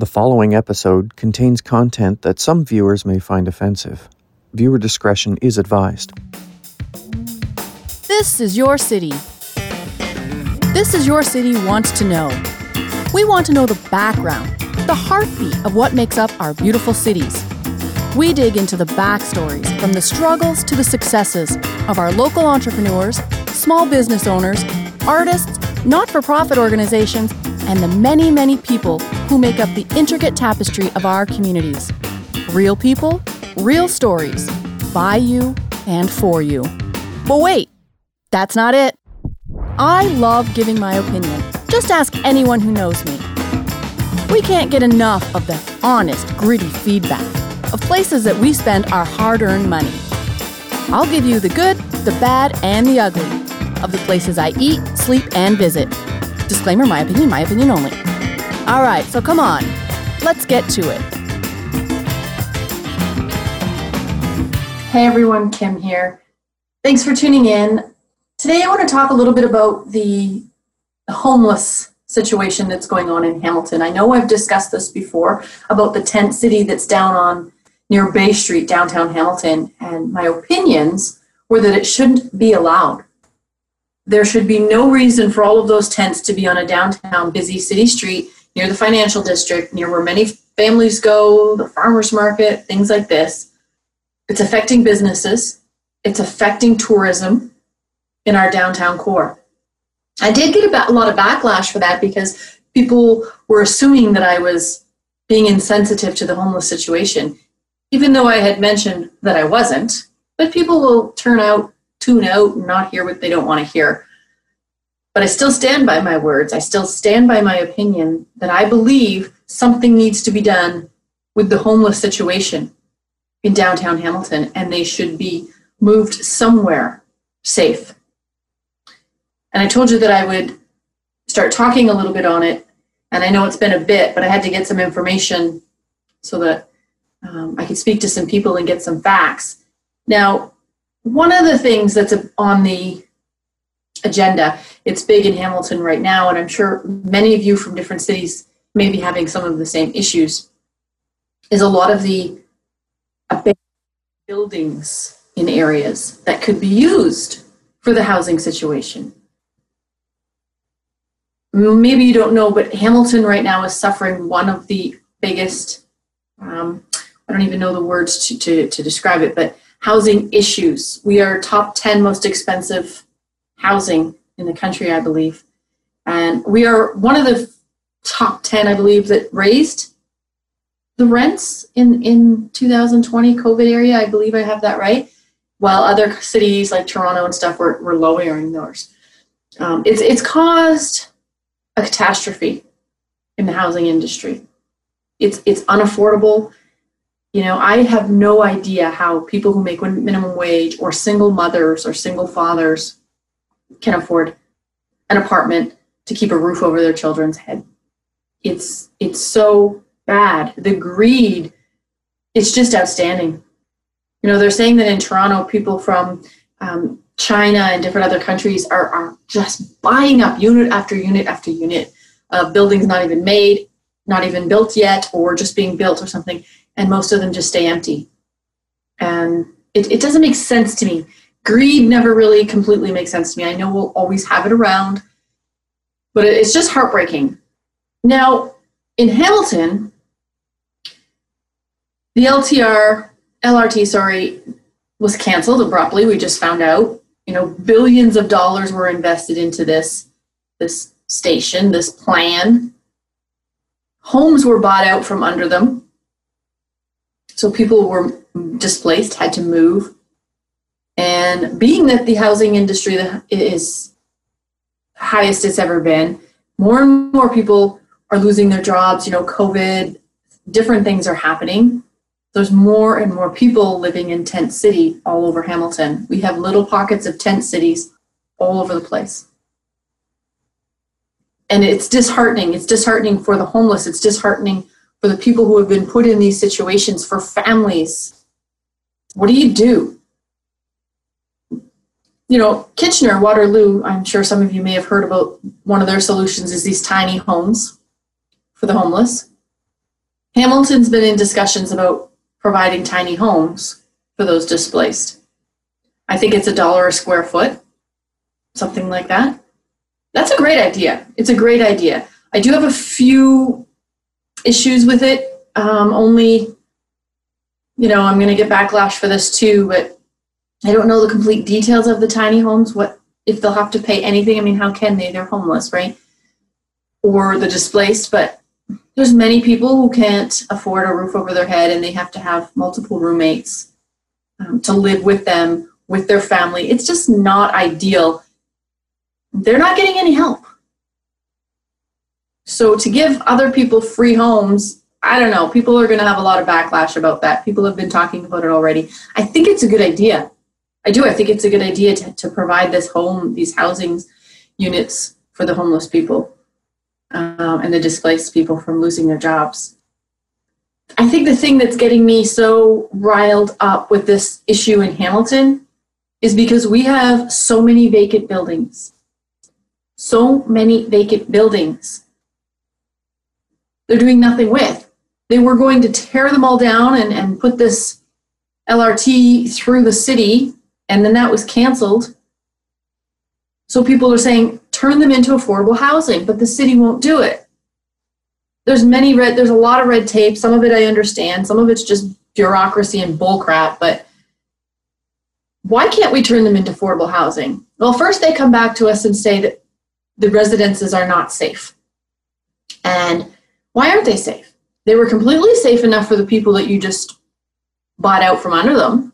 The following episode contains content that some viewers may find offensive. Viewer discretion is advised. This is your city. This is your city wants to know. We want to know the background, the heartbeat of what makes up our beautiful cities. We dig into the backstories from the struggles to the successes of our local entrepreneurs, small business owners, artists, not for profit organizations, and the many, many people who make up the intricate tapestry of our communities. Real people, real stories, by you and for you. But wait, that's not it. I love giving my opinion. Just ask anyone who knows me. We can't get enough of the honest, gritty feedback of places that we spend our hard earned money. I'll give you the good, the bad, and the ugly of the places I eat, sleep, and visit. Disclaimer my opinion, my opinion only. All right, so come on, let's get to it. Hey everyone, Kim here. Thanks for tuning in. Today I want to talk a little bit about the homeless situation that's going on in Hamilton. I know I've discussed this before about the tent city that's down on near Bay Street, downtown Hamilton, and my opinions were that it shouldn't be allowed. There should be no reason for all of those tents to be on a downtown busy city street near the financial district, near where many families go, the farmers market, things like this. It's affecting businesses, it's affecting tourism in our downtown core. I did get a lot of backlash for that because people were assuming that I was being insensitive to the homeless situation, even though I had mentioned that I wasn't. But people will turn out, tune out, and not hear what they don't want to hear. But I still stand by my words. I still stand by my opinion that I believe something needs to be done with the homeless situation in downtown Hamilton, and they should be moved somewhere safe. And I told you that I would start talking a little bit on it. And I know it's been a bit, but I had to get some information so that um, I could speak to some people and get some facts. Now, one of the things that's on the agenda, it's big in Hamilton right now, and I'm sure many of you from different cities may be having some of the same issues, is a lot of the buildings in areas that could be used for the housing situation? Maybe you don't know, but Hamilton right now is suffering one of the biggest, um, I don't even know the words to, to, to describe it, but housing issues. We are top 10 most expensive housing in the country, I believe. And we are one of the top 10, I believe, that raised the rents in, in 2020 COVID area. I believe I have that right. While other cities like Toronto and stuff were, were lowering theirs. Um, it's, it's caused a catastrophe in the housing industry. It's it's unaffordable. You know, I have no idea how people who make minimum wage or single mothers or single fathers can afford an apartment to keep a roof over their children's head. It's it's so bad. The greed it's just outstanding. You know, they're saying that in Toronto, people from um, China and different other countries are, are just buying up unit after unit after unit of buildings not even made, not even built yet, or just being built or something, and most of them just stay empty. And it, it doesn't make sense to me. Greed never really completely makes sense to me. I know we'll always have it around, but it's just heartbreaking. Now, in Hamilton, the LTR, LRT, sorry, was canceled abruptly. We just found out you know billions of dollars were invested into this this station this plan homes were bought out from under them so people were displaced had to move and being that the housing industry is highest it's ever been more and more people are losing their jobs you know covid different things are happening there's more and more people living in tent city all over Hamilton. We have little pockets of tent cities all over the place. And it's disheartening. It's disheartening for the homeless. It's disheartening for the people who have been put in these situations, for families. What do you do? You know, Kitchener, Waterloo, I'm sure some of you may have heard about one of their solutions is these tiny homes for the homeless Hamilton's been in discussions about providing tiny homes for those displaced. I think it's a dollar a square foot, something like that. That's a great idea. It's a great idea. I do have a few issues with it. Um, only, you know, I'm going to get backlash for this too, but I don't know the complete details of the tiny homes. What if they'll have to pay anything? I mean, how can they? They're homeless, right? Or the displaced, but there's many people who can't afford a roof over their head and they have to have multiple roommates um, to live with them, with their family. It's just not ideal. They're not getting any help. So to give other people free homes, I don't know, people are going to have a lot of backlash about that. People have been talking about it already. I think it's a good idea. I do. I think it's a good idea to, to provide this home, these housing units for the homeless people um, and the displaced people from losing their jobs. I think the thing that's getting me so riled up with this issue in Hamilton is because we have so many vacant buildings. So many vacant buildings. They're doing nothing with. They were going to tear them all down and, and put this LRT through the city, and then that was canceled. So people are saying, turn them into affordable housing, but the city won't do it. There's many red, there's a lot of red tape. Some of it I understand. Some of it's just bureaucracy and bullcrap, but why can't we turn them into affordable housing? Well, first they come back to us and say that the residences are not safe. And why aren't they safe? They were completely safe enough for the people that you just bought out from under them.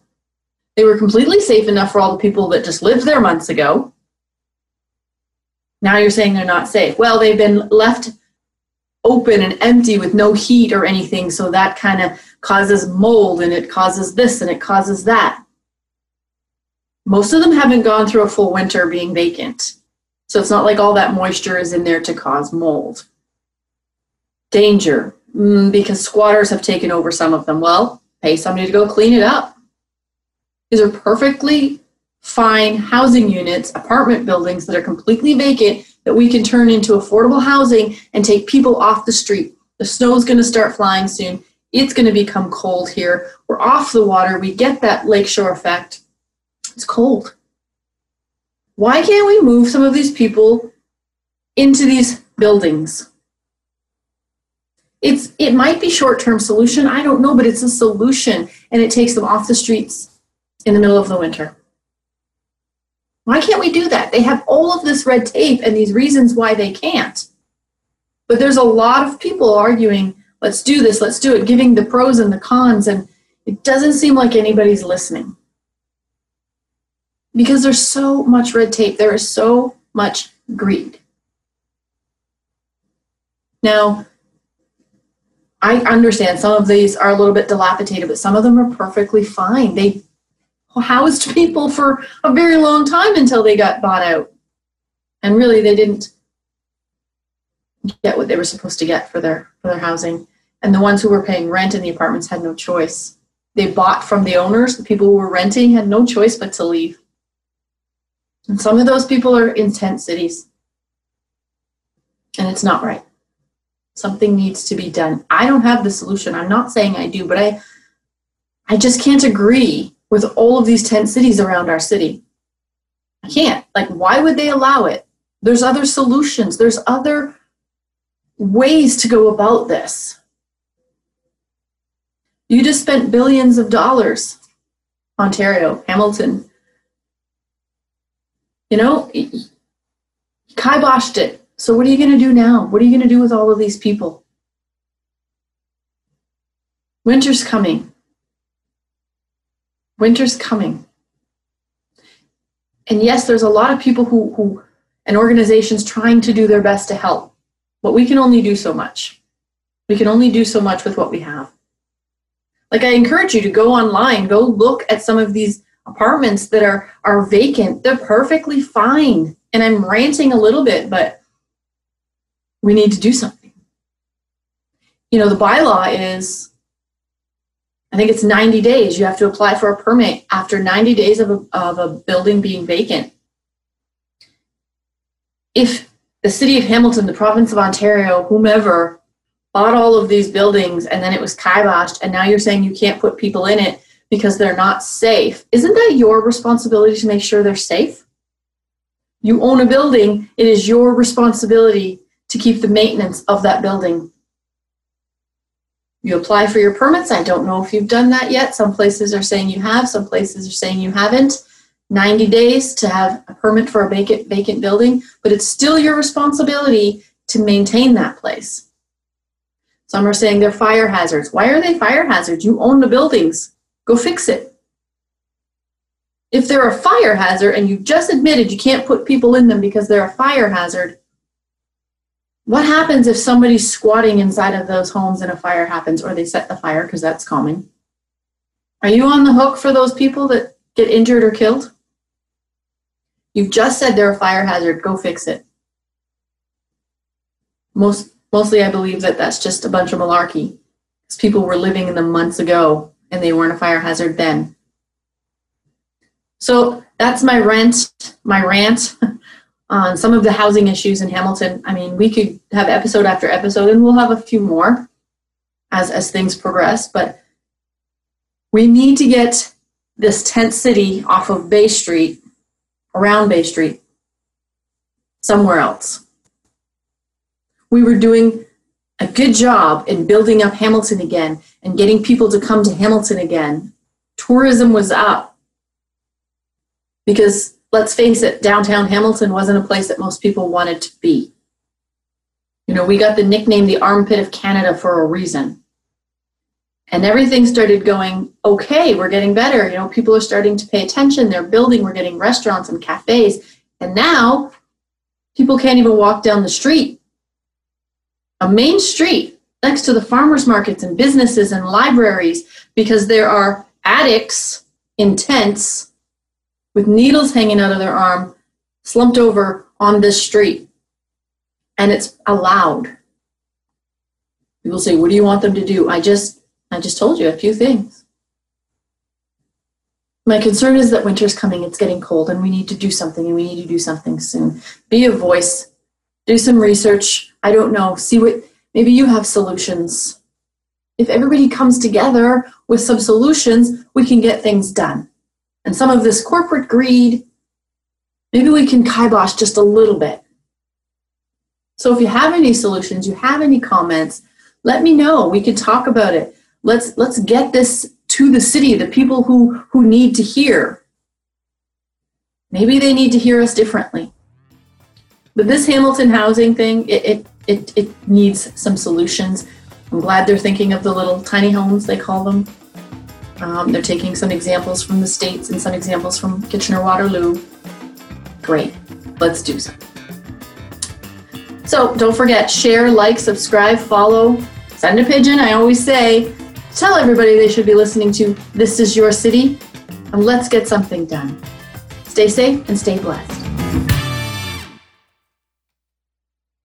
They were completely safe enough for all the people that just lived there months ago. Now you're saying they're not safe. Well, they've been left open and empty with no heat or anything, so that kind of causes mold and it causes this and it causes that. Most of them haven't gone through a full winter being vacant. So it's not like all that moisture is in there to cause mold. Danger, mm, because squatters have taken over some of them. Well, pay somebody to go clean it up. These are perfectly fine housing units, apartment buildings that are completely vacant that we can turn into affordable housing and take people off the street. The snow's going to start flying soon. It's going to become cold here. We're off the water. We get that lakeshore effect. It's cold. Why can't we move some of these people into these buildings? It's it might be short-term solution, I don't know, but it's a solution and it takes them off the streets in the middle of the winter. Why can't we do that? They have all of this red tape and these reasons why they can't. But there's a lot of people arguing, let's do this, let's do it, giving the pros and the cons, and it doesn't seem like anybody's listening. Because there's so much red tape, there is so much greed. Now, I understand some of these are a little bit dilapidated, but some of them are perfectly fine. They housed people for a very long time until they got bought out. And really, they didn't get what they were supposed to get for their for their housing. And the ones who were paying rent in the apartments had no choice. They bought from the owners. The people who were renting had no choice but to leave. And some of those people are in tent cities. And it's not right. Something needs to be done. I don't have the solution. I'm not saying I do, but I I just can't agree with all of these tent cities around our city. I can't. Like, why would they allow it? There's other solutions, there's other ways to go about this. You just spent billions of dollars, Ontario, Hamilton. You know, kiboshed it. So, what are you going to do now? What are you going to do with all of these people? Winter's coming. Winter's coming. And yes, there's a lot of people who, who and organizations trying to do their best to help. But we can only do so much. We can only do so much with what we have. Like I encourage you to go online, go look at some of these apartments that are are vacant. They're perfectly fine. And I'm ranting a little bit, but we need to do something. You know, the bylaw is I think it's 90 days. You have to apply for a permit after 90 days of a, of a building being vacant. If the city of Hamilton, the province of Ontario, whomever bought all of these buildings and then it was kiboshed and now you're saying you can't put people in it because they're not safe. Isn't that your responsibility to make sure they're safe? You own a building, it is your responsibility to keep the maintenance of that building. You apply for your permits. I don't know if you've done that yet. Some places are saying you have, some places are saying you haven't. 90 days to have a permit for a vacant vacant building, but it's still your responsibility to maintain that place. Some are saying they're fire hazards. Why are they fire hazards? You own the buildings. Go fix it. If they're a fire hazard and you just admitted you can't put people in them because they're a fire hazard, what happens if somebody's squatting inside of those homes and a fire happens or they set the fire because that's common? Are you on the hook for those people that get injured or killed? You've just said they're a fire hazard, go fix it. Most mostly I believe that that's just a bunch of malarkey. Because people were living in them months ago and they weren't a fire hazard then. So that's my rent, my rant on some of the housing issues in Hamilton. I mean, we could have episode after episode, and we'll have a few more as as things progress. But we need to get this tent city off of Bay Street, around Bay Street, somewhere else. We were doing a good job in building up Hamilton again and getting people to come to Hamilton again. Tourism was up because let's face it, downtown Hamilton wasn't a place that most people wanted to be. You know, we got the nickname the armpit of Canada for a reason. And everything started going okay, we're getting better. You know, people are starting to pay attention, they're building, we're getting restaurants and cafes. And now people can't even walk down the street. A main street next to the farmers markets and businesses and libraries because there are addicts in tents with needles hanging out of their arm, slumped over on this street. And it's allowed. People say, what do you want them to do? I just I just told you a few things. My concern is that winter's coming, it's getting cold, and we need to do something, and we need to do something soon. Be a voice, do some research. I don't know, see what, maybe you have solutions. If everybody comes together with some solutions, we can get things done and some of this corporate greed, maybe we can kibosh just a little bit. So if you have any solutions, you have any comments, let me know. We can talk about it. Let's let's get this to the city, the people who who need to hear. Maybe they need to hear us differently. But this Hamilton housing thing, it, it, it, it needs some solutions. I'm glad they're thinking of the little tiny homes, they call them. Um, they're taking some examples from the States and some examples from Kitchener Waterloo. Great. Let's do so. So don't forget, share, like, subscribe, follow, send a pigeon. I always say, tell everybody they should be listening to This Is Your City, and let's get something done. Stay safe and stay blessed.